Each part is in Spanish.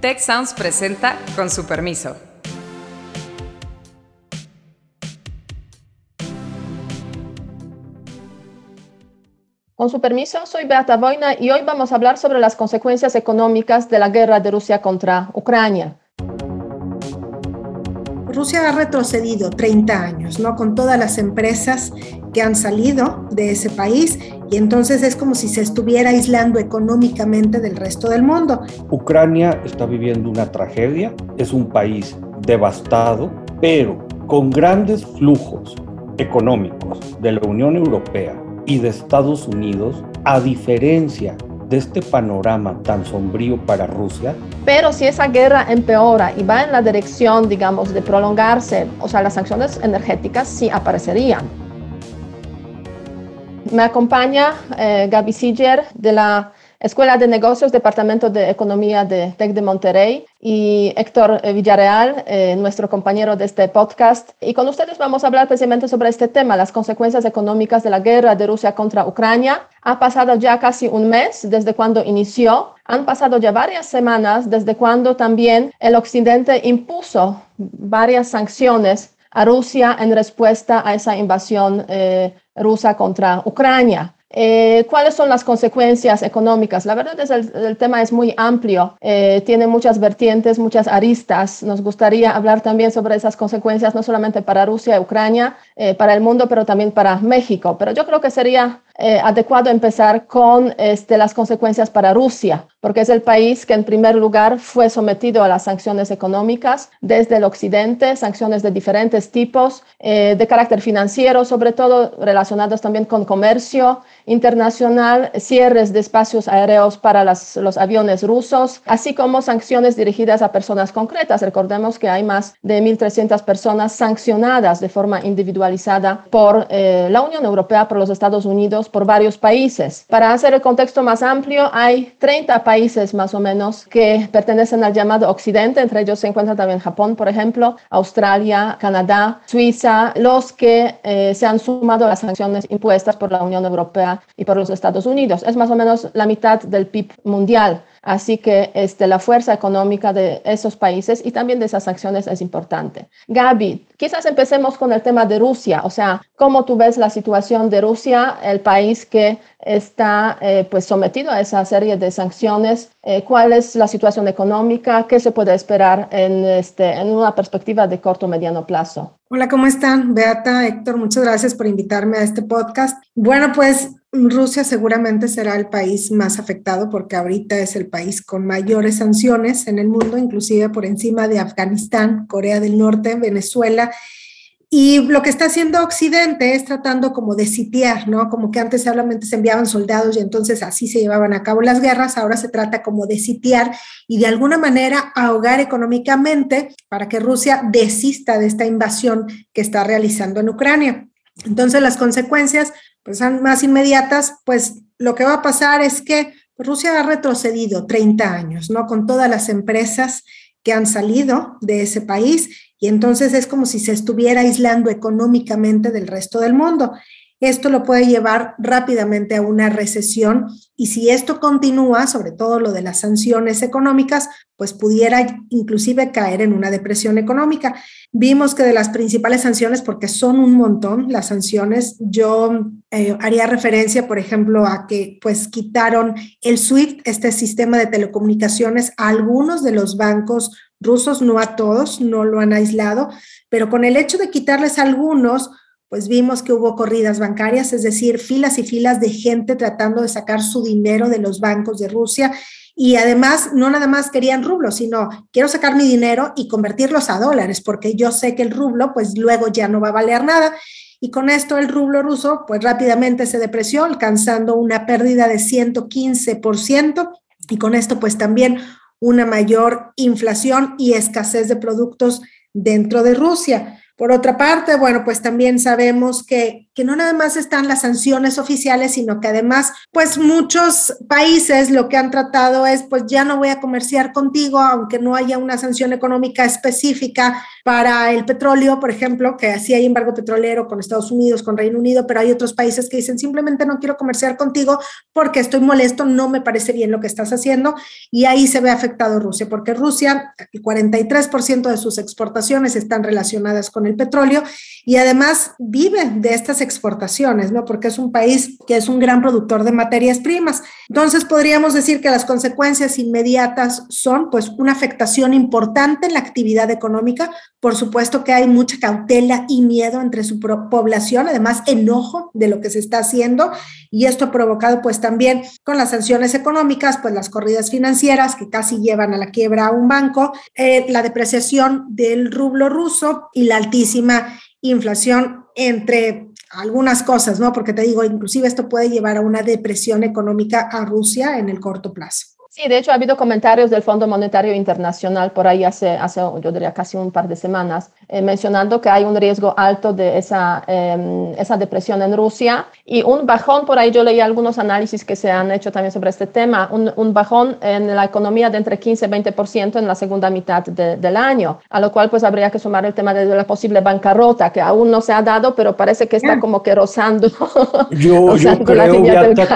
Tech Sounds presenta con su permiso. Con su permiso, soy Beata Boina y hoy vamos a hablar sobre las consecuencias económicas de la guerra de Rusia contra Ucrania. Rusia ha retrocedido 30 años, ¿no? Con todas las empresas que han salido de ese país y entonces es como si se estuviera aislando económicamente del resto del mundo. Ucrania está viviendo una tragedia, es un país devastado, pero con grandes flujos económicos de la Unión Europea y de Estados Unidos, a diferencia de este panorama tan sombrío para Rusia. Pero si esa guerra empeora y va en la dirección, digamos, de prolongarse, o sea, las sanciones energéticas sí aparecerían. Me acompaña eh, Gaby Siger de la Escuela de Negocios, Departamento de Economía de TEC de Monterrey y Héctor Villarreal, eh, nuestro compañero de este podcast. Y con ustedes vamos a hablar precisamente sobre este tema, las consecuencias económicas de la guerra de Rusia contra Ucrania. Ha pasado ya casi un mes desde cuando inició. Han pasado ya varias semanas desde cuando también el Occidente impuso varias sanciones a Rusia en respuesta a esa invasión eh, rusa contra Ucrania. Eh, ¿Cuáles son las consecuencias económicas? La verdad es el, el tema es muy amplio, eh, tiene muchas vertientes, muchas aristas. Nos gustaría hablar también sobre esas consecuencias, no solamente para Rusia Ucrania, eh, para el mundo, pero también para México. Pero yo creo que sería eh, adecuado empezar con este, las consecuencias para Rusia, porque es el país que en primer lugar fue sometido a las sanciones económicas desde el occidente, sanciones de diferentes tipos, eh, de carácter financiero, sobre todo relacionadas también con comercio internacional, cierres de espacios aéreos para las, los aviones rusos, así como sanciones dirigidas a personas concretas. Recordemos que hay más de 1.300 personas sancionadas de forma individualizada por eh, la Unión Europea, por los Estados Unidos, por varios países. Para hacer el contexto más amplio, hay 30 países más o menos que pertenecen al llamado Occidente, entre ellos se encuentra también Japón, por ejemplo, Australia, Canadá, Suiza, los que eh, se han sumado a las sanciones impuestas por la Unión Europea y por los Estados Unidos. Es más o menos la mitad del PIB mundial. Así que este, la fuerza económica de esos países y también de esas sanciones es importante. Gaby, quizás empecemos con el tema de Rusia, o sea, ¿cómo tú ves la situación de Rusia, el país que está eh, pues sometido a esa serie de sanciones? Eh, ¿Cuál es la situación económica? ¿Qué se puede esperar en, este, en una perspectiva de corto o mediano plazo? Hola, ¿cómo están? Beata, Héctor, muchas gracias por invitarme a este podcast. Bueno, pues Rusia seguramente será el país más afectado porque ahorita es el país con mayores sanciones en el mundo, inclusive por encima de Afganistán, Corea del Norte, Venezuela. Y lo que está haciendo Occidente es tratando como de sitiar, ¿no? Como que antes solamente se enviaban soldados y entonces así se llevaban a cabo las guerras, ahora se trata como de sitiar y de alguna manera ahogar económicamente para que Rusia desista de esta invasión que está realizando en Ucrania. Entonces las consecuencias pues, más inmediatas, pues lo que va a pasar es que Rusia ha retrocedido 30 años, ¿no? Con todas las empresas que han salido de ese país y entonces es como si se estuviera aislando económicamente del resto del mundo. Esto lo puede llevar rápidamente a una recesión y si esto continúa, sobre todo lo de las sanciones económicas, pues pudiera inclusive caer en una depresión económica. Vimos que de las principales sanciones, porque son un montón las sanciones, yo eh, haría referencia, por ejemplo, a que pues quitaron el SWIFT, este sistema de telecomunicaciones, a algunos de los bancos rusos, no a todos, no lo han aislado, pero con el hecho de quitarles algunos, pues vimos que hubo corridas bancarias, es decir, filas y filas de gente tratando de sacar su dinero de los bancos de Rusia. Y además, no nada más querían rublos, sino quiero sacar mi dinero y convertirlos a dólares, porque yo sé que el rublo, pues luego ya no va a valer nada. Y con esto el rublo ruso, pues rápidamente se depreció, alcanzando una pérdida de 115%. Y con esto, pues también una mayor inflación y escasez de productos dentro de Rusia. Por otra parte, bueno, pues también sabemos que, que no nada más están las sanciones oficiales, sino que además, pues muchos países lo que han tratado es, pues ya no voy a comerciar contigo, aunque no haya una sanción económica específica para el petróleo, por ejemplo, que sí hay embargo petrolero con Estados Unidos, con Reino Unido, pero hay otros países que dicen simplemente no quiero comerciar contigo porque estoy molesto, no me parece bien lo que estás haciendo y ahí se ve afectado Rusia, porque Rusia, el 43% de sus exportaciones están relacionadas con el petróleo y además vive de estas exportaciones, ¿no? Porque es un país que es un gran productor de materias primas. Entonces podríamos decir que las consecuencias inmediatas son pues una afectación importante en la actividad económica. Por supuesto que hay mucha cautela y miedo entre su población, además enojo de lo que se está haciendo y esto ha provocado pues también con las sanciones económicas, pues las corridas financieras que casi llevan a la quiebra a un banco, eh, la depreciación del rublo ruso y la altísima inflación entre algunas cosas, ¿no? Porque te digo, inclusive esto puede llevar a una depresión económica a Rusia en el corto plazo. Sí, de hecho ha habido comentarios del Fondo Monetario Internacional por ahí hace, hace yo diría casi un par de semanas, eh, mencionando que hay un riesgo alto de esa, em, esa depresión en Rusia y un bajón, por ahí yo leí algunos análisis que se han hecho también sobre este tema, un, un bajón en la economía de entre 15 y 20% en la segunda mitad del año, a lo cual pues habría que sumar el tema de la posible bancarrota, que aún no se ha dado, pero parece que está como que rozando. Yo, yo creo,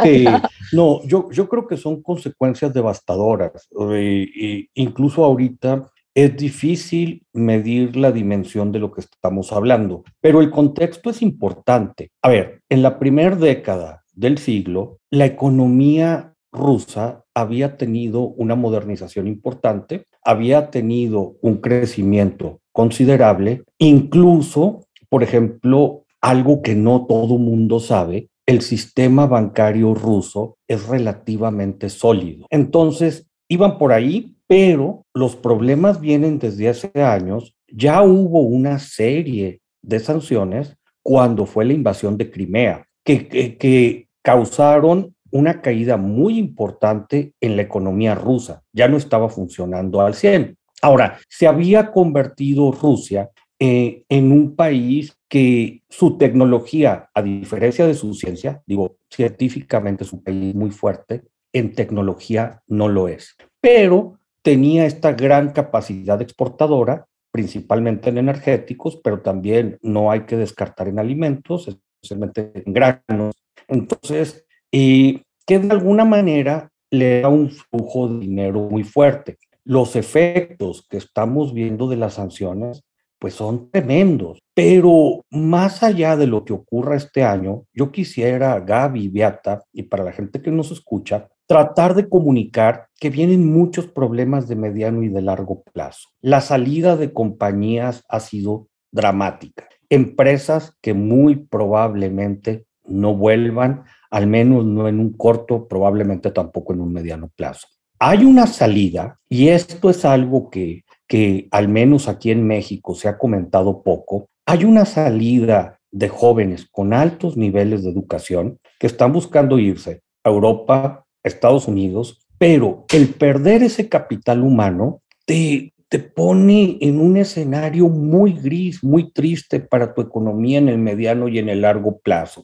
que, no, yo, yo creo que son consecuencias de devastadoras. E incluso ahorita es difícil medir la dimensión de lo que estamos hablando, pero el contexto es importante. A ver, en la primera década del siglo, la economía rusa había tenido una modernización importante, había tenido un crecimiento considerable, incluso, por ejemplo, algo que no todo mundo sabe, el sistema bancario ruso es relativamente sólido. Entonces, iban por ahí, pero los problemas vienen desde hace años. Ya hubo una serie de sanciones cuando fue la invasión de Crimea, que, causaron una caída muy importante en la economía rusa. Ya no estaba funcionando al 100. Ahora, se había convertido Rusia eh, en un país que su tecnología, a diferencia de su ciencia, digo, científicamente es un país muy fuerte, en tecnología no lo es, pero tenía esta gran capacidad exportadora, principalmente en energéticos, pero también no hay que descartar en alimentos, especialmente en granos. Entonces, y que de alguna manera le da un flujo de dinero muy fuerte. Los efectos que estamos viendo de las sanciones pues son tremendos. Pero más allá de lo que ocurra este año, yo quisiera, Gaby, Beata, y para la gente que nos escucha, tratar de comunicar que vienen muchos problemas de mediano y de largo plazo. La salida de compañías ha sido dramática. Empresas que muy probablemente no vuelvan, al menos no en un corto, probablemente tampoco en un mediano plazo. Hay una salida, y esto es algo que que al menos aquí en México se ha comentado poco, hay una salida de jóvenes con altos niveles de educación que están buscando irse a Europa, Estados Unidos, pero el perder ese capital humano te, te pone en un escenario muy gris, muy triste para tu economía en el mediano y en el largo plazo.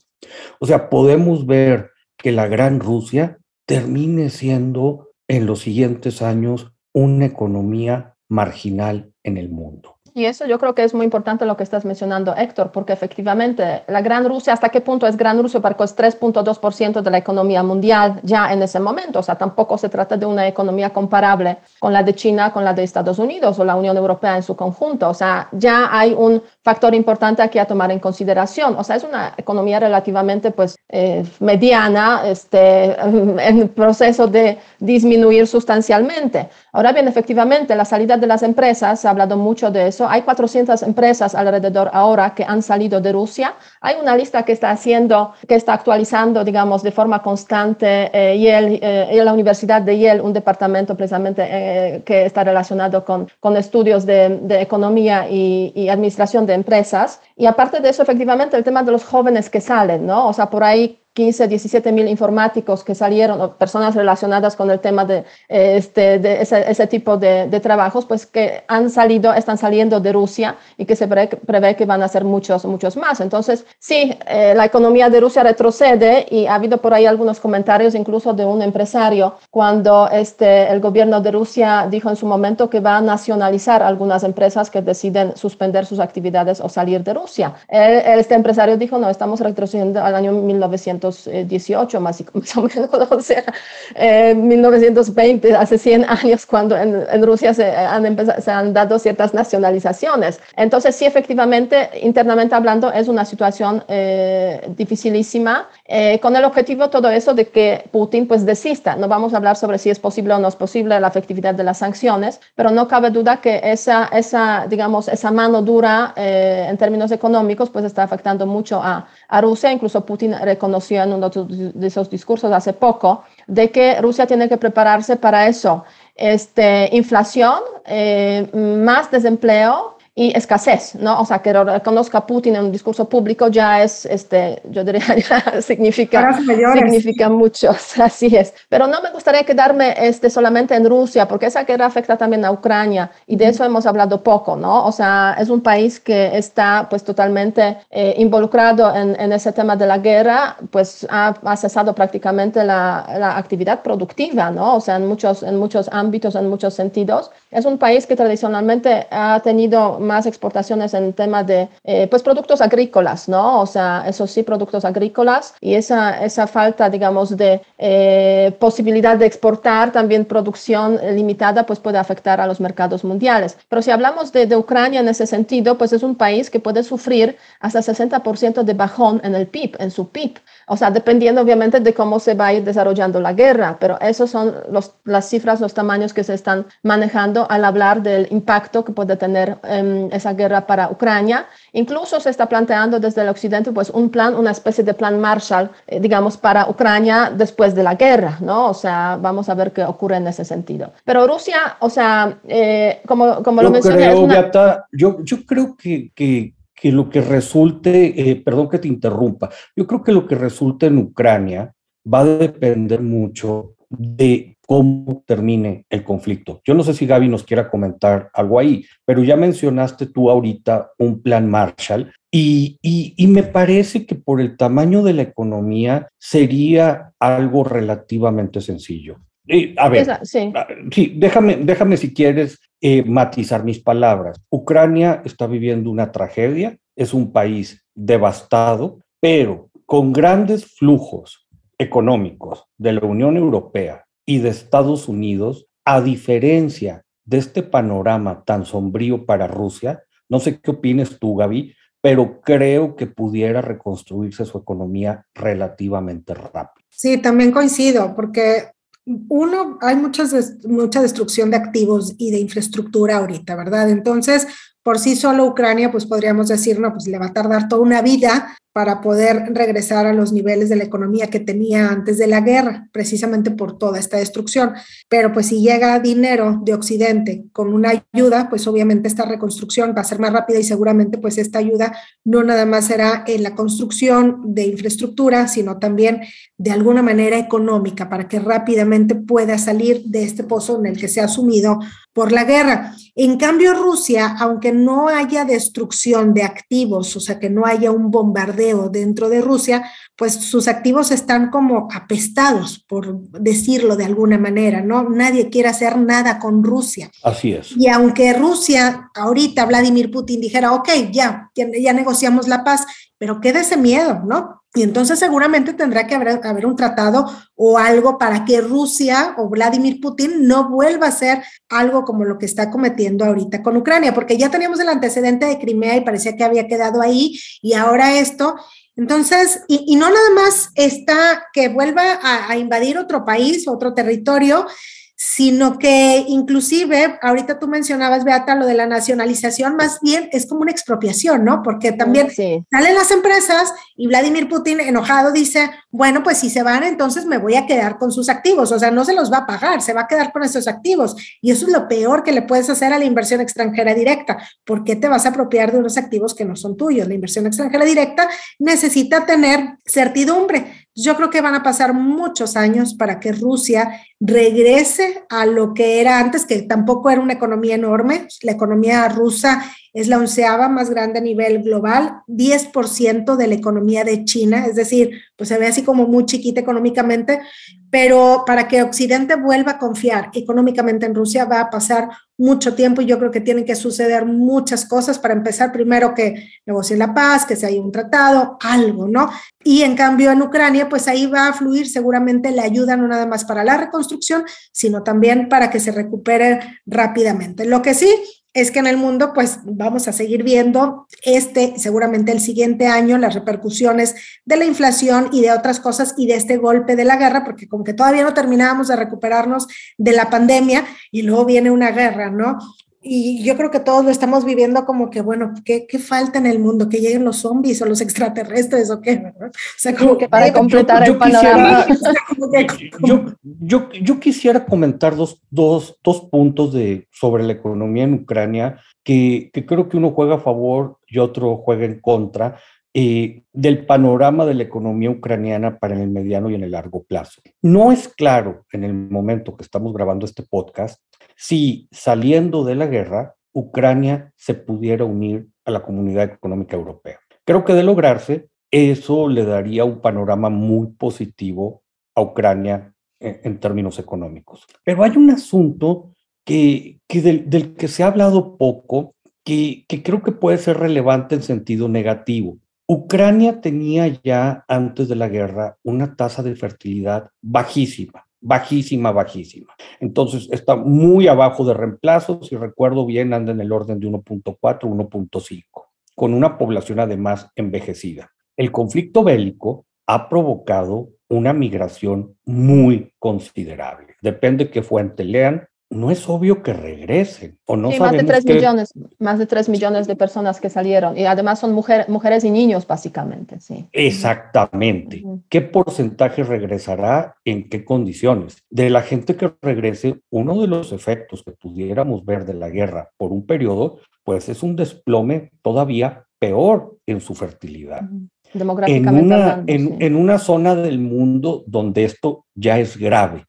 O sea, podemos ver que la gran Rusia termine siendo en los siguientes años una economía marginal en el mundo. Y eso yo creo que es muy importante lo que estás mencionando, Héctor, porque efectivamente la Gran Rusia, ¿hasta qué punto es Gran Rusia? Porque es 3.2% de la economía mundial ya en ese momento. O sea, tampoco se trata de una economía comparable con la de China, con la de Estados Unidos o la Unión Europea en su conjunto. O sea, ya hay un factor importante aquí a tomar en consideración. O sea, es una economía relativamente pues eh, mediana, este, en proceso de disminuir sustancialmente. Ahora bien, efectivamente, la salida de las empresas, se ha hablado mucho de eso, hay 400 empresas alrededor ahora que han salido de Rusia. Hay una lista que está haciendo, que está actualizando, digamos, de forma constante eh, Yale, eh, la Universidad de Yale, un departamento precisamente eh, que está relacionado con, con estudios de, de economía y, y, administración de empresas. Y aparte de eso, efectivamente, el tema de los jóvenes que salen, ¿no? O sea, por ahí 15, 17 mil informáticos que salieron, o personas relacionadas con el tema de, este, de ese, tipo de, trabajos, pues que han salido, están saliendo de Rusia y que se prevé, que van a ser muchos, muchos más. Entonces, sí, eh, la economía de Rusia retrocede y ha habido por ahí algunos comentarios incluso de un empresario cuando este, el gobierno de Rusia dijo en su momento que va a nacionalizar algunas empresas que deciden suspender sus actividades o salir de Rusia. este empresario dijo, no, estamos retrocediendo al año 1918, más, o menos, o sea, 1920, eh, hace 100 años, cuando en, Rusia se han, se han dado ciertas nacionalizaciones. Entonces, sí, efectivamente, internamente hablando, es una situación eh, dificilísima, eh, con el objetivo todo eso de que Putin pues desista. No vamos a hablar sobre si es posible o no es posible la efectividad de las sanciones, pero no cabe duda que esa, esa digamos, esa mano dura en términos económicos pues está afectando mucho a, a Rusia. Incluso Putin reconoció en uno de esos discursos hace poco de que Rusia tiene que prepararse para eso. Este, inflación, eh, más desempleo y escasez, ¿no? O sea, que lo reconozca Putin en un discurso público ya es, este, yo diría, ya significa, significa mucho, así es. Pero no me gustaría quedarme este, solamente en Rusia, porque esa guerra afecta también a Ucrania y de eso hemos hablado poco, ¿no? O sea, es un país que está pues totalmente eh, involucrado en, en, ese tema de la guerra, pues ha, ha cesado prácticamente la, la, actividad productiva, ¿no? O sea, en muchos, en muchos ámbitos, en muchos sentidos. Es un país que tradicionalmente ha tenido más exportaciones en tema de eh, pues productos agrícolas, ¿no? O sea, eso sí, productos agrícolas y esa, esa falta, digamos, de eh, posibilidad de exportar también producción limitada, pues puede afectar a los mercados mundiales. Pero si hablamos de, de Ucrania en ese sentido, pues es un país que puede sufrir hasta 60% de bajón en el PIB, en su PIB. O sea, dependiendo obviamente de cómo se va a ir desarrollando la guerra, pero esos son los, las cifras, los tamaños que se están manejando al hablar del impacto que puede tener em, esa guerra para Ucrania. Incluso se está planteando desde el occidente pues un plan, una especie de plan Marshall, eh, digamos, para Ucrania después de la guerra, ¿no? O sea, vamos a ver qué ocurre en ese sentido. Pero Rusia, o sea, eh, como, como lo mencioné... yo, yo creo que, que que lo que resulte, eh, perdón que te interrumpa, yo creo que lo que resulte en Ucrania va a depender mucho de cómo termine el conflicto. Yo no sé si Gaby nos quiera comentar algo ahí, pero ya mencionaste tú ahorita un plan Marshall y, y, me parece que por el tamaño de la economía sería algo relativamente sencillo. a ver, sí. Ah, sí, déjame, déjame si quieres eh, matizar mis palabras. Ucrania está viviendo una tragedia, es un país devastado, pero con grandes flujos económicos de la Unión Europea y de Estados Unidos, a diferencia de este panorama tan sombrío para Rusia, no sé qué opines tú, Gaby, pero creo que pudiera reconstruirse su economía relativamente rápido. Sí, también coincido, porque uno, hay muchas, mucha destrucción de activos y de infraestructura ahorita, ¿verdad? Entonces, por sí solo Ucrania, pues podríamos decir, no, pues le va a tardar toda una vida para poder regresar a los niveles de la economía que tenía antes de la guerra, precisamente por toda esta destrucción. Pero pues si llega dinero de Occidente con una ayuda, pues obviamente esta reconstrucción va a ser más rápida y seguramente pues esta ayuda no nada más será en la construcción de infraestructura, sino también de alguna manera económica para que rápidamente pueda salir de este pozo en el que se ha sumido por la guerra. En cambio, Rusia, aunque no haya destrucción de activos, o sea, que no haya un bombardeo, dentro de Rusia, pues sus activos están como apestados, por decirlo de alguna manera, ¿no? Nadie quiere hacer nada con Rusia. Así es. Y aunque Rusia, ahorita Vladimir Putin dijera, ok, ya, ya, negociamos la paz, pero queda ese miedo, ¿no? Y entonces seguramente tendrá que haber, haber, un tratado o algo para que Rusia o Vladimir Putin no vuelva a hacer algo como lo que está cometiendo ahorita con Ucrania, porque ya teníamos el antecedente de Crimea y parecía que había quedado ahí y ahora esto. Entonces, y, no nada más está que vuelva a, a invadir otro país, otro territorio, sino que inclusive, ahorita tú mencionabas, Beata, lo de la nacionalización, más bien es como una expropiación, ¿no? Porque también salen las empresas y Vladimir Putin enojado dice, bueno, pues si se van, entonces me voy a quedar con sus activos, o sea, no se los va a pagar, se va a quedar con esos activos. Y eso es lo peor que le puedes hacer a la inversión extranjera directa. ¿Por qué te vas a apropiar de unos activos que no son tuyos? La inversión extranjera directa necesita tener certidumbre. Yo creo que van a pasar muchos años para que Rusia regrese a lo que era antes, que tampoco era una economía enorme. La economía rusa es la onceava más grande a nivel global, 10% de la economía de China, es decir, pues se ve así como muy chiquita económicamente, pero para que Occidente vuelva a confiar económicamente en Rusia va a pasar mucho tiempo y yo creo que tienen que suceder muchas cosas para empezar primero que negocien la paz, que se haya un tratado, algo, ¿no? Y en cambio en Ucrania, pues ahí va a fluir seguramente la ayuda no nada más para la reconstrucción, sino también para que se recupere rápidamente. Lo que sí es que en el mundo pues vamos a seguir viendo este, seguramente el siguiente año, las repercusiones de la inflación y de otras cosas y de este golpe de la guerra, porque como que todavía no terminábamos de recuperarnos de la pandemia y luego viene una guerra, ¿no? Y yo creo que todos lo estamos viviendo como que, bueno, ¿qué, ¿qué, falta en el mundo? ¿Que lleguen los zombies o los extraterrestres o qué? O sea, como que para completar el panorama. yo, yo, yo, quisiera comentar dos, dos, dos puntos de, sobre la economía en Ucrania que, que, creo que uno juega a favor y otro juega en contra. Eh, del panorama de la economía ucraniana para el mediano y en el largo plazo. No es claro en el momento que estamos grabando este podcast si saliendo de la guerra, Ucrania se pudiera unir a la comunidad económica europea. Creo que de lograrse, eso le daría un panorama muy positivo a Ucrania en, términos económicos. Pero hay un asunto que, del, que se ha hablado poco, que, que creo que puede ser relevante en sentido negativo. Ucrania tenía ya antes de la guerra una tasa de fertilidad bajísima bajísima, bajísima. Entonces está muy abajo de reemplazo, si recuerdo bien, anda en el orden de 1.4, 1.5, con una población además envejecida. El conflicto bélico ha provocado una migración muy considerable. Depende qué fuente lean, no es obvio que regresen. O no más de 3 millones, más de 3 millones de personas que salieron y además son mujeres y niños básicamente, sí. Exactamente. ¿Qué porcentaje regresará? ¿En qué condiciones? De la gente que regrese, uno de los efectos que pudiéramos ver de la guerra por un periodo, pues es un desplome todavía peor en su fertilidad. Demográficamente en una, en una zona del mundo donde esto ya es grave.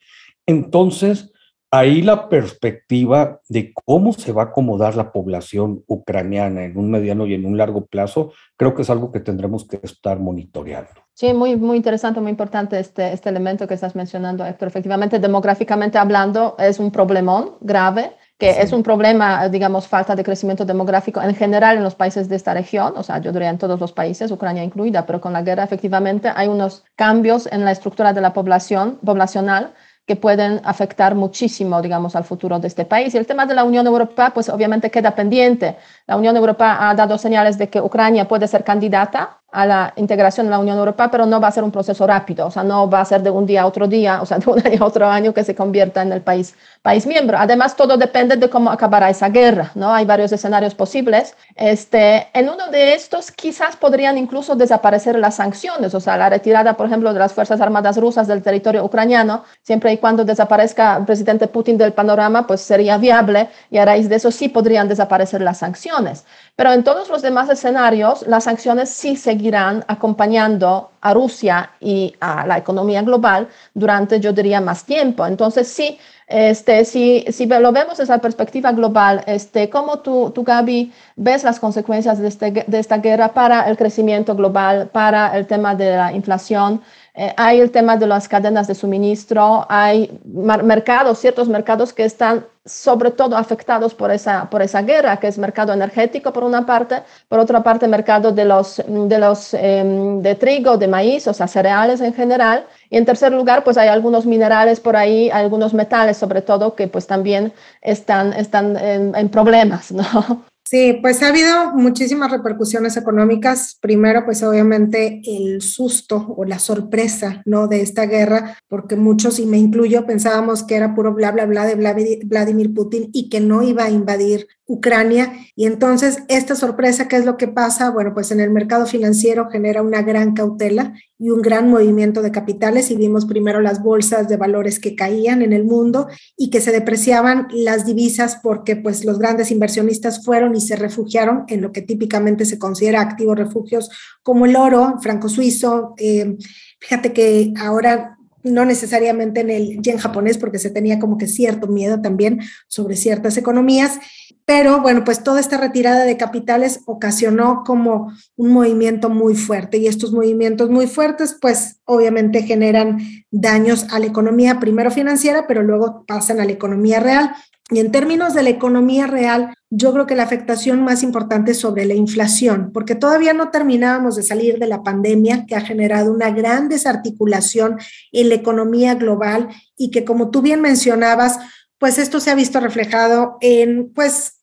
Entonces, ahí la perspectiva de cómo se va a acomodar la población ucraniana en un mediano y en un largo plazo, creo que es algo que tendremos que estar monitoreando. Sí, muy, muy interesante, muy importante este, este elemento que estás mencionando, Héctor. Efectivamente, demográficamente hablando, es un problemón grave que es un problema, digamos, falta de crecimiento demográfico en general en los países de esta región, o sea, yo diría en todos los países, Ucrania incluida, pero con la guerra efectivamente hay unos cambios en la estructura de la población, poblacional que pueden afectar muchísimo, digamos, al futuro de este país. Y el tema de la Unión Europea, pues obviamente queda pendiente. La Unión Europea ha dado señales de que Ucrania puede ser candidata a la integración en la Unión Europea, pero no va a ser un proceso rápido, o sea, no va a ser de un día a otro día, o sea, de un año a otro año que se convierta en el país, país miembro. Además, todo depende de cómo acabará esa guerra, ¿no? Hay varios escenarios posibles. Este, en uno de estos quizás podrían incluso desaparecer las sanciones, o sea, la retirada, por ejemplo, de las Fuerzas Armadas rusas del territorio ucraniano, siempre y cuando desaparezca el presidente Putin del panorama, pues sería viable y a raíz de eso sí podrían desaparecer las sanciones. Pero en todos los demás escenarios, las sanciones sí seguirán acompañando a Rusia y a la economía global durante, yo diría, más tiempo. Entonces, sí, este, si, si lo vemos desde la perspectiva global, este, ¿cómo tú, tú, Gaby, ves las consecuencias de, este, de esta guerra para el crecimiento global, para el tema de la inflación? Eh, hay el tema de las cadenas de suministro, hay mercados, ciertos mercados que están sobre todo afectados por esa, por esa guerra, que es mercado energético por una parte, por otra parte mercado de los, de los em, de trigo, de maíz, o sea, cereales en general. Y en tercer lugar, pues hay algunos minerales por ahí, algunos metales sobre todo, que pues también están, están en, en problemas, ¿no? Sí, pues ha habido muchísimas repercusiones económicas. Primero, pues obviamente el susto o la sorpresa, ¿no? De esta guerra, porque muchos, y me incluyo, pensábamos que era puro bla, bla, bla de Vladimir Putin y que no iba a invadir Ucrania. Y entonces, esta sorpresa, ¿qué es lo que pasa? Bueno, pues en el mercado financiero genera una gran cautela y un gran movimiento de capitales y vimos primero las bolsas de valores que caían en el mundo y que se depreciaban las divisas porque pues los grandes inversionistas fueron y se refugiaron en lo que típicamente se considera activos refugios como el oro, franco suizo. Eh, fíjate que ahora no necesariamente en el yen japonés porque se tenía como que cierto miedo también sobre ciertas economías pero bueno, pues toda esta retirada de capitales ocasionó como un movimiento muy fuerte y estos movimientos muy fuertes pues obviamente generan daños a la economía, primero financiera, pero luego pasan a la economía real. Y en términos de la economía real, yo creo que la afectación más importante es sobre la inflación, porque todavía no terminábamos de salir de la pandemia que ha generado una gran desarticulación en la economía global y que como tú bien mencionabas, pues esto se ha visto reflejado en pues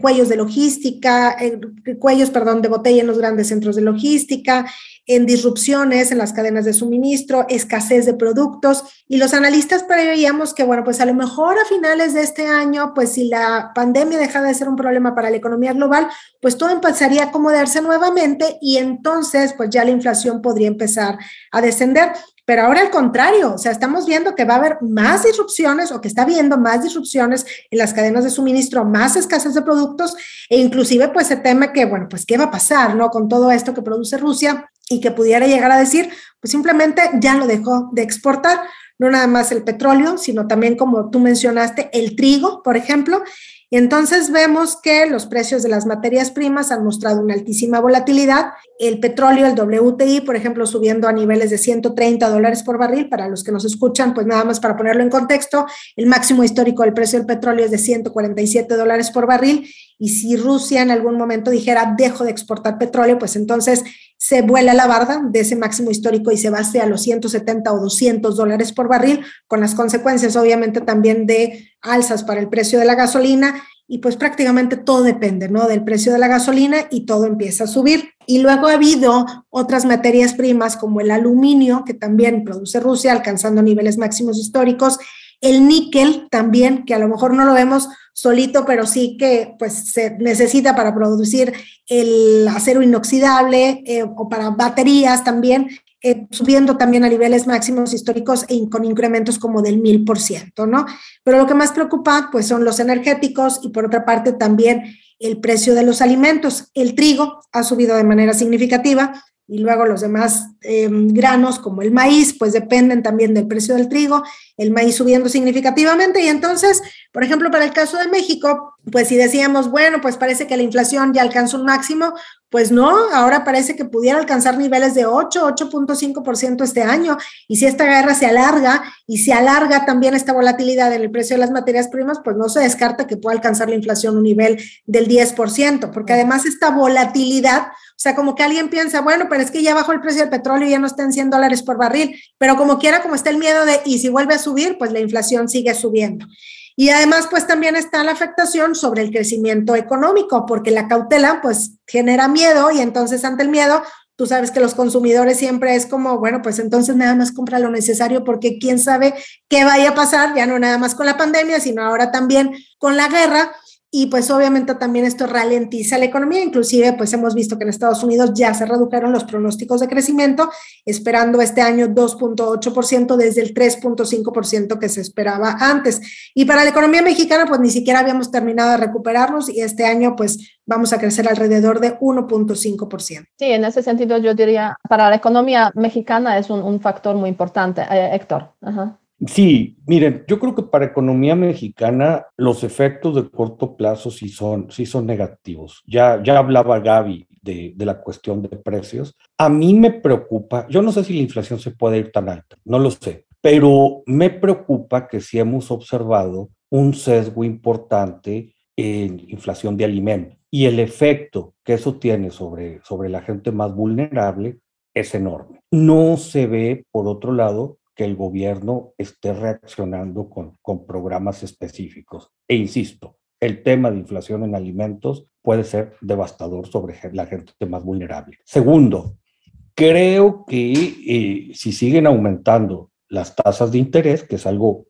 cuellos de logística, cuellos, perdón, de botella en los grandes centros de logística, en disrupciones en las cadenas de suministro, escasez de productos. Y los analistas preveíamos que, bueno, pues a lo mejor a finales de este año, pues si la pandemia deja de ser un problema para la economía global, pues todo empezaría a acomodarse nuevamente y entonces, pues ya la inflación podría empezar a descender. Pero ahora al contrario, o sea, estamos viendo que va a haber más disrupciones o que está habiendo más disrupciones en las cadenas de suministro, más escasez de productos e inclusive pues se teme que, bueno, pues qué va a pasar, ¿no? Con todo esto que produce Rusia y que pudiera llegar a decir, pues simplemente ya lo dejó de exportar, no nada más el petróleo, sino también como tú mencionaste, el trigo, por ejemplo, y entonces vemos que los precios de las materias primas han mostrado una altísima volatilidad. El petróleo, el WTI, por ejemplo, subiendo a niveles de 130 dólares por barril. Para los que nos escuchan, pues nada más para ponerlo en contexto, el máximo histórico del precio del petróleo es de 147 dólares por barril. Y si Rusia en algún momento dijera dejo de exportar petróleo, pues entonces se vuela la barda de ese máximo histórico y se va a los 170 o 200 dólares por barril, con las consecuencias obviamente también de alzas para el precio de la gasolina y pues prácticamente todo depende, ¿no? Del precio de la gasolina y todo empieza a subir. Y luego ha habido otras materias primas como el aluminio, que también produce Rusia, alcanzando niveles máximos históricos, el níquel también, que a lo mejor no lo vemos solito, pero sí que pues se necesita para producir el acero inoxidable eh, o para baterías también, eh, subiendo también a niveles máximos históricos e con incrementos como del mil por ciento, ¿no? Pero lo que más preocupa pues son los energéticos y por otra parte también el precio de los alimentos. El trigo ha subido de manera significativa, y luego los demás eh, granos como el maíz, pues dependen también del precio del trigo, el maíz subiendo significativamente y entonces, por ejemplo, para el caso de México, pues si decíamos, bueno, pues parece que la inflación ya alcanzó un máximo, pues no, ahora parece que pudiera alcanzar niveles de 8, 8.5% este año. Y si esta guerra se alarga y se alarga también esta volatilidad en el precio de las materias primas, pues no se descarta que pueda alcanzar la inflación un nivel del 10%, porque además esta volatilidad o sea, como que alguien piensa, bueno, pero es que ya bajó el precio del petróleo y ya no está en 100 dólares por barril, pero como quiera, como está el miedo de, y si vuelve a subir, pues la inflación sigue subiendo. Y además, pues también está la afectación sobre el crecimiento económico, porque la cautela, pues genera miedo y entonces ante el miedo, tú sabes que los consumidores siempre es como, bueno, pues entonces nada más compra lo necesario porque quién sabe qué vaya a pasar, ya no nada más con la pandemia, sino ahora también con la guerra y pues obviamente también esto ralentiza la economía, inclusive pues hemos visto que en Estados Unidos ya se redujeron los pronósticos de crecimiento, esperando este año 2.8% desde el 3.5% que se esperaba antes. Y para la economía mexicana pues ni siquiera habíamos terminado de recuperarnos y este año pues vamos a crecer alrededor de 1.5%. Sí, en ese sentido yo diría, para la economía mexicana es un, factor muy importante, eh, Héctor. Ajá. Sí, miren, yo creo que para economía mexicana los efectos de corto plazo sí son, sí son negativos. Ya, ya hablaba Gaby de, de, la cuestión de precios. A mí me preocupa, yo no sé si la inflación se puede ir tan alta, no lo sé, pero me preocupa que sí hemos observado un sesgo importante en inflación de alimentos y el efecto que eso tiene sobre, sobre la gente más vulnerable es enorme. No se ve, por otro lado, que el gobierno esté reaccionando con, con programas específicos. E insisto, el tema de inflación en alimentos puede ser devastador sobre la gente más vulnerable. Segundo, creo que eh, si siguen aumentando las tasas de interés, que es algo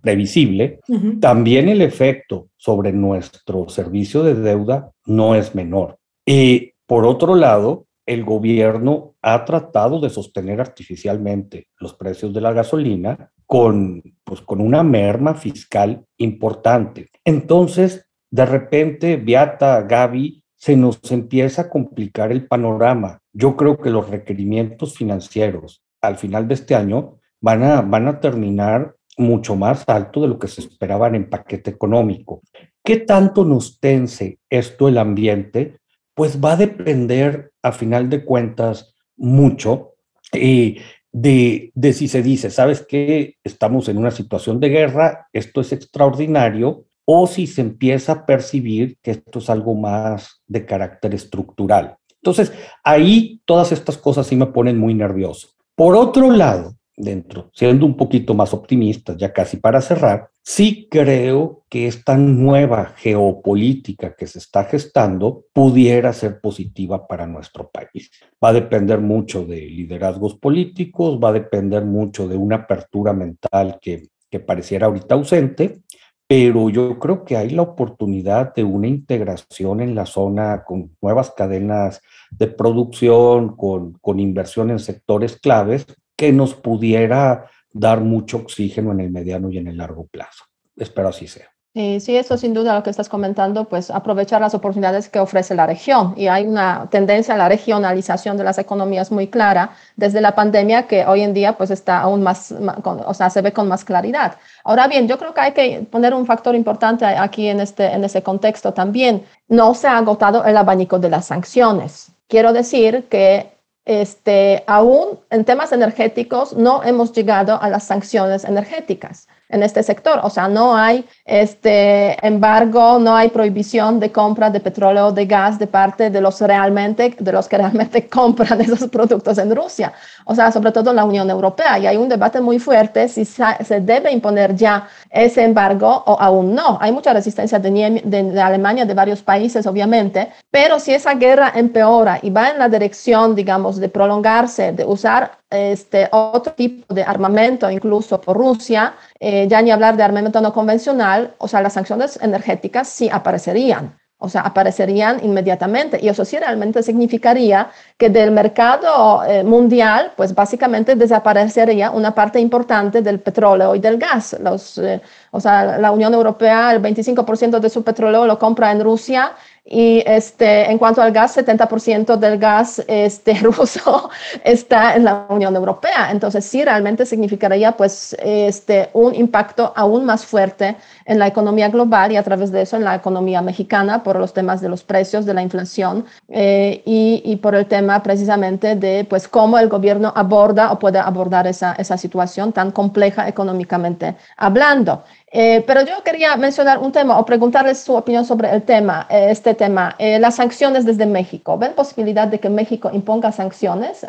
previsible, también el efecto sobre nuestro servicio de deuda no es menor. Y por otro lado, el gobierno ha tratado de sostener artificialmente los precios de la gasolina con, pues, con una merma fiscal importante. Entonces, de repente, Beata, Gaby, se nos empieza a complicar el panorama. Yo creo que los requerimientos financieros al final de este año van a, van a terminar mucho más alto de lo que se esperaban en paquete económico. ¿Qué tanto nos tense esto el ambiente? Pues va a depender, a final de cuentas, mucho eh, de, si se dice, ¿sabes qué? Estamos en una situación de guerra, esto es extraordinario, o si se empieza a percibir que esto es algo más de carácter estructural. Entonces, ahí todas estas cosas sí me ponen muy nervioso. Por otro lado, dentro, siendo un poquito más optimistas, ya casi para cerrar, sí creo que esta nueva geopolítica que se está gestando pudiera ser positiva para nuestro país. Va a depender mucho de liderazgos políticos, va a depender mucho de una apertura mental que, pareciera ahorita ausente, pero yo creo que hay la oportunidad de una integración en la zona con nuevas cadenas de producción, con, con inversión en sectores claves que nos pudiera dar mucho oxígeno en el mediano y en el largo plazo. Espero así sea. Sí, sí, eso sin duda lo que estás comentando, pues aprovechar las oportunidades que ofrece la región. Y hay una tendencia a la regionalización de las economías muy clara desde la pandemia que hoy en día pues está aún más, o sea, se ve con más claridad. Ahora bien, yo creo que hay que poner un factor importante aquí en, este, en ese contexto también. No se ha agotado el abanico de las sanciones. Quiero decir que este, aún en temas energéticos no hemos llegado a las sanciones energéticas en este sector. O sea, no hay este embargo, no hay prohibición de compra de petróleo de gas de parte de los realmente, de los que realmente compran esos productos en Rusia. O sea, sobre todo en la Unión Europea. Y hay un debate muy fuerte si se debe imponer ya ese embargo o aún no. Hay mucha resistencia de, de Alemania, de varios países, obviamente. Pero si esa guerra empeora y va en la dirección, digamos, de prolongarse, de usar este, otro tipo de armamento, incluso por Rusia, eh, ya ni hablar de armamento no convencional, o sea, las sanciones energéticas sí aparecerían. O sea, aparecerían inmediatamente. Y eso sí realmente significaría que del mercado eh, mundial, pues básicamente desaparecería una parte importante del petróleo y del gas. Los, eh, o sea, la Unión Europea, el 25% de su petróleo lo compra en Rusia y este, en cuanto al gas, 70% del gas este, ruso está en la Unión Europea. Entonces, sí, realmente significaría pues, este, un impacto aún más fuerte en la economía global y a través de eso en la economía mexicana por los temas de los precios, de la inflación eh, y, y, por el tema precisamente de pues, cómo el gobierno aborda o puede abordar esa, esa situación tan compleja económicamente hablando. Eh, pero yo quería mencionar un tema o preguntarles su opinión sobre el tema, eh, este tema, las sanciones desde México. ¿Ven posibilidad de que México imponga sanciones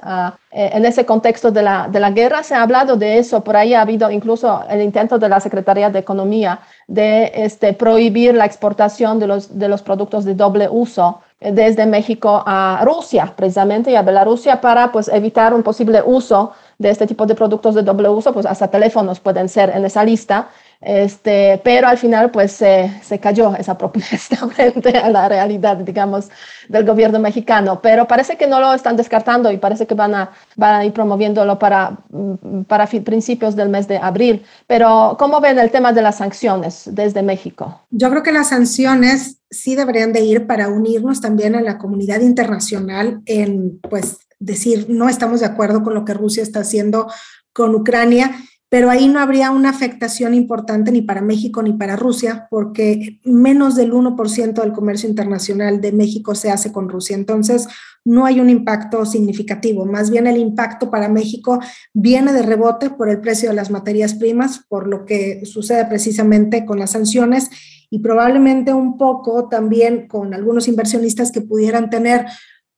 ah, en ese contexto de la, de la guerra? Se ha hablado de eso, por ahí ha habido incluso el intento de la Secretaría de Economía de este, prohibir la exportación de los, de los productos de doble uso desde México a Rusia, precisamente, y a Bielorrusia para pues, evitar un posible uso de este tipo de productos de doble uso, pues hasta teléfonos pueden ser en esa lista. Este, pero al final pues se cayó esa propuesta frente a la realidad, digamos, del gobierno mexicano. Pero parece que no lo están descartando y parece que van a, van a ir promoviéndolo para, mm, para principios del mes de abril. Pero ¿cómo ven el tema de las sanciones desde México? Yo creo que las sanciones sí deberían de ir para unirnos también a la comunidad internacional en, pues, decir, no estamos de acuerdo con lo que Rusia está haciendo con Ucrania pero ahí no habría una afectación importante ni para México ni para Rusia, porque menos del 1% del comercio internacional de México se hace con Rusia. Entonces, no hay un impacto significativo. Más bien el impacto para México viene de rebote por el precio de las materias primas, por lo que sucede precisamente con las sanciones y probablemente un poco también con algunos inversionistas que pudieran tener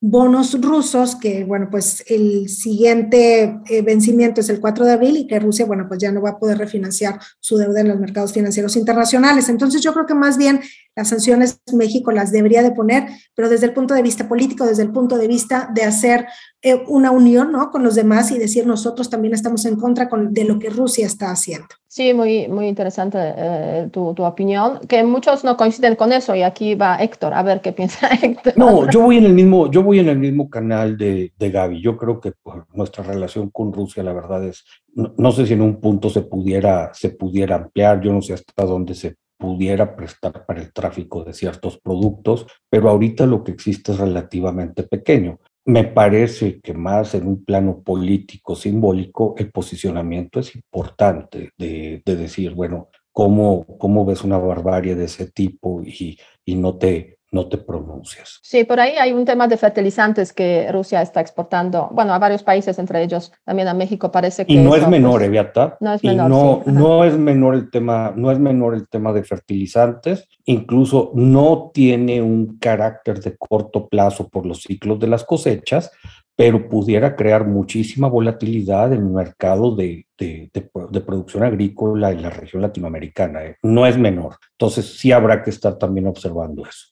bonos rusos, que bueno, pues el siguiente eh, vencimiento es el 4 de abril y que Rusia, bueno, pues ya no va a poder refinanciar su deuda en los mercados financieros internacionales. Entonces yo creo que más bien las sanciones México las debería de poner, pero desde el punto de vista político, desde el punto de vista de hacer eh, una unión ¿no? con los demás y decir nosotros también estamos en contra con, de lo que Rusia está haciendo. Sí, muy, muy interesante eh, tu, tu, opinión, que muchos no coinciden con eso y aquí va Héctor, a ver qué piensa Héctor. No, yo voy en el mismo, yo voy en el mismo canal de, de Gaby. Yo creo que pues, nuestra relación con Rusia, la verdad es, no, no, sé si en un punto se pudiera, se pudiera ampliar, yo no sé hasta dónde se pudiera prestar para el tráfico de ciertos productos, pero ahorita lo que existe es relativamente pequeño. Me parece que más en un plano político, simbólico, el posicionamiento es importante de, de decir, bueno, ¿cómo, ¿cómo ves una barbarie de ese tipo y, y no te no te pronuncias. Sí, por ahí hay un tema de fertilizantes que Rusia está exportando, bueno, a varios países, entre ellos también a México parece que... Y no es menor, Eviata. ¿eh, No es menor. Y no, sí, no es menor el tema, no es menor el tema de fertilizantes, incluso no tiene un carácter de corto plazo por los ciclos de las cosechas, pero pudiera crear muchísima volatilidad en el mercado de, de, de, de producción agrícola en la región latinoamericana. ¿eh? No es menor. Entonces sí habrá que estar también observando eso.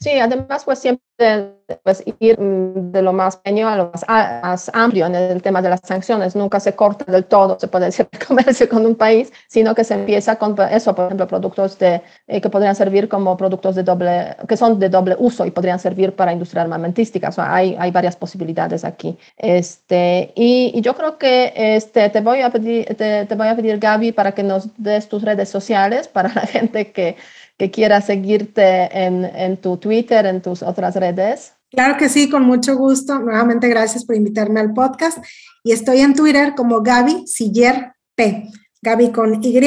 Sí, además, pues siempre pues, ir mm, de lo más pequeño a lo más, más, amplio en el tema de las sanciones. Nunca se corta del todo, se puede decir, el comercio con un país, sino que se empieza con eso, por ejemplo, productos de, eh, que podrían servir como productos de doble, que son de doble uso y podrían servir para industria armamentística. O sea, hay, hay varias posibilidades aquí. Este, y, y, yo creo que este, te, voy a pedir, te, te voy a pedir, Gaby, para que nos des tus redes sociales para la gente que que quiera seguirte en, en, tu Twitter, en tus otras redes? Claro que sí, con mucho gusto. Nuevamente, gracias por invitarme al podcast. Y estoy en Twitter como Gaby Siller P. Gaby con Y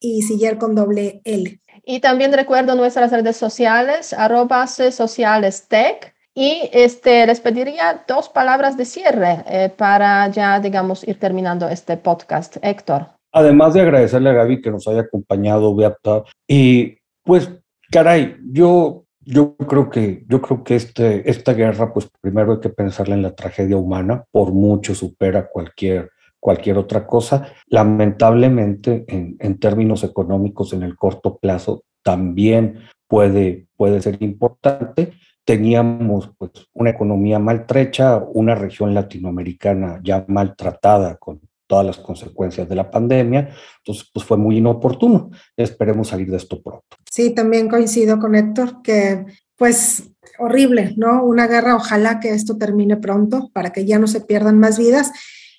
y Siller con doble L. Y también recuerdo nuestras redes sociales, arroba sociales tech. Y este, les pediría dos palabras de cierre eh, para ya, digamos, ir terminando este podcast. Héctor. Además de agradecerle a Gaby que nos haya acompañado, Beata, y pues, caray, yo, yo creo que, yo creo que este, esta guerra, pues primero hay que pensarla en la tragedia humana, por mucho supera cualquier, cualquier otra cosa. Lamentablemente, en, en términos económicos, en el corto plazo, también puede, puede ser importante. Teníamos pues, una economía maltrecha, una región latinoamericana ya maltratada con todas las consecuencias de la pandemia. Entonces, pues fue muy inoportuno. Esperemos salir de esto pronto. Sí, también coincido con Héctor que pues horrible, ¿no? Una guerra, ojalá que esto termine pronto para que ya no se pierdan más vidas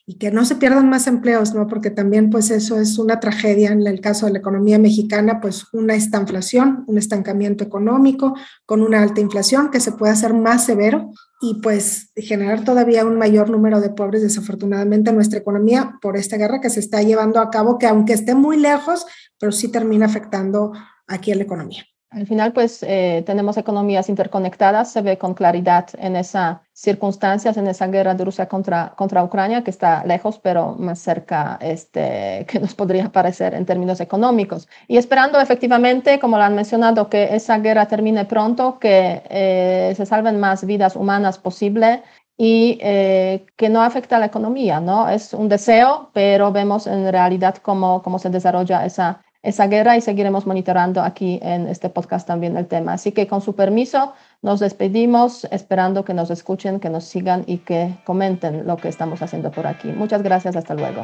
y que no se pierdan más empleos, ¿no? Porque también pues eso es una tragedia en el caso de la economía mexicana, pues una estanflación, un estancamiento económico con una alta inflación que se puede hacer más severo y pues generar todavía un mayor número de pobres desafortunadamente en nuestra economía por esta guerra que se está llevando a cabo, que aunque esté muy lejos, pero sí termina afectando aquí la economía. Al final, pues eh, tenemos economías interconectadas, se ve con claridad en esas circunstancias, en esa guerra de Rusia contra, contra Ucrania, que está lejos, pero más cerca este, que nos podría parecer en términos económicos. Y esperando efectivamente, como lo han mencionado, que esa guerra termine pronto, que eh, se salven más vidas humanas posible y eh, que no afecta a la economía, ¿no? Es un deseo, pero vemos en realidad cómo, cómo se desarrolla esa esa guerra y seguiremos monitorando aquí en este podcast también el tema. Así que con su permiso nos despedimos esperando que nos escuchen, que nos sigan y que comenten lo que estamos haciendo por aquí. Muchas gracias, hasta luego.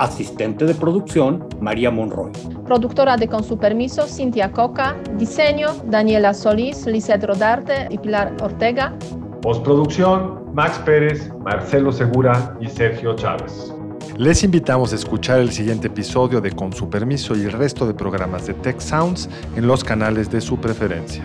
Asistente de producción, María Monroy. Productora de Con su permiso, Cintia Coca. Diseño, Daniela Solís, Lizeth Rodarte y Pilar Ortega. Postproducción, Max Pérez, Marcelo Segura y Sergio Chávez. Les invitamos a escuchar el siguiente episodio de Con su permiso y el resto de programas de Tech Sounds en los canales de su preferencia.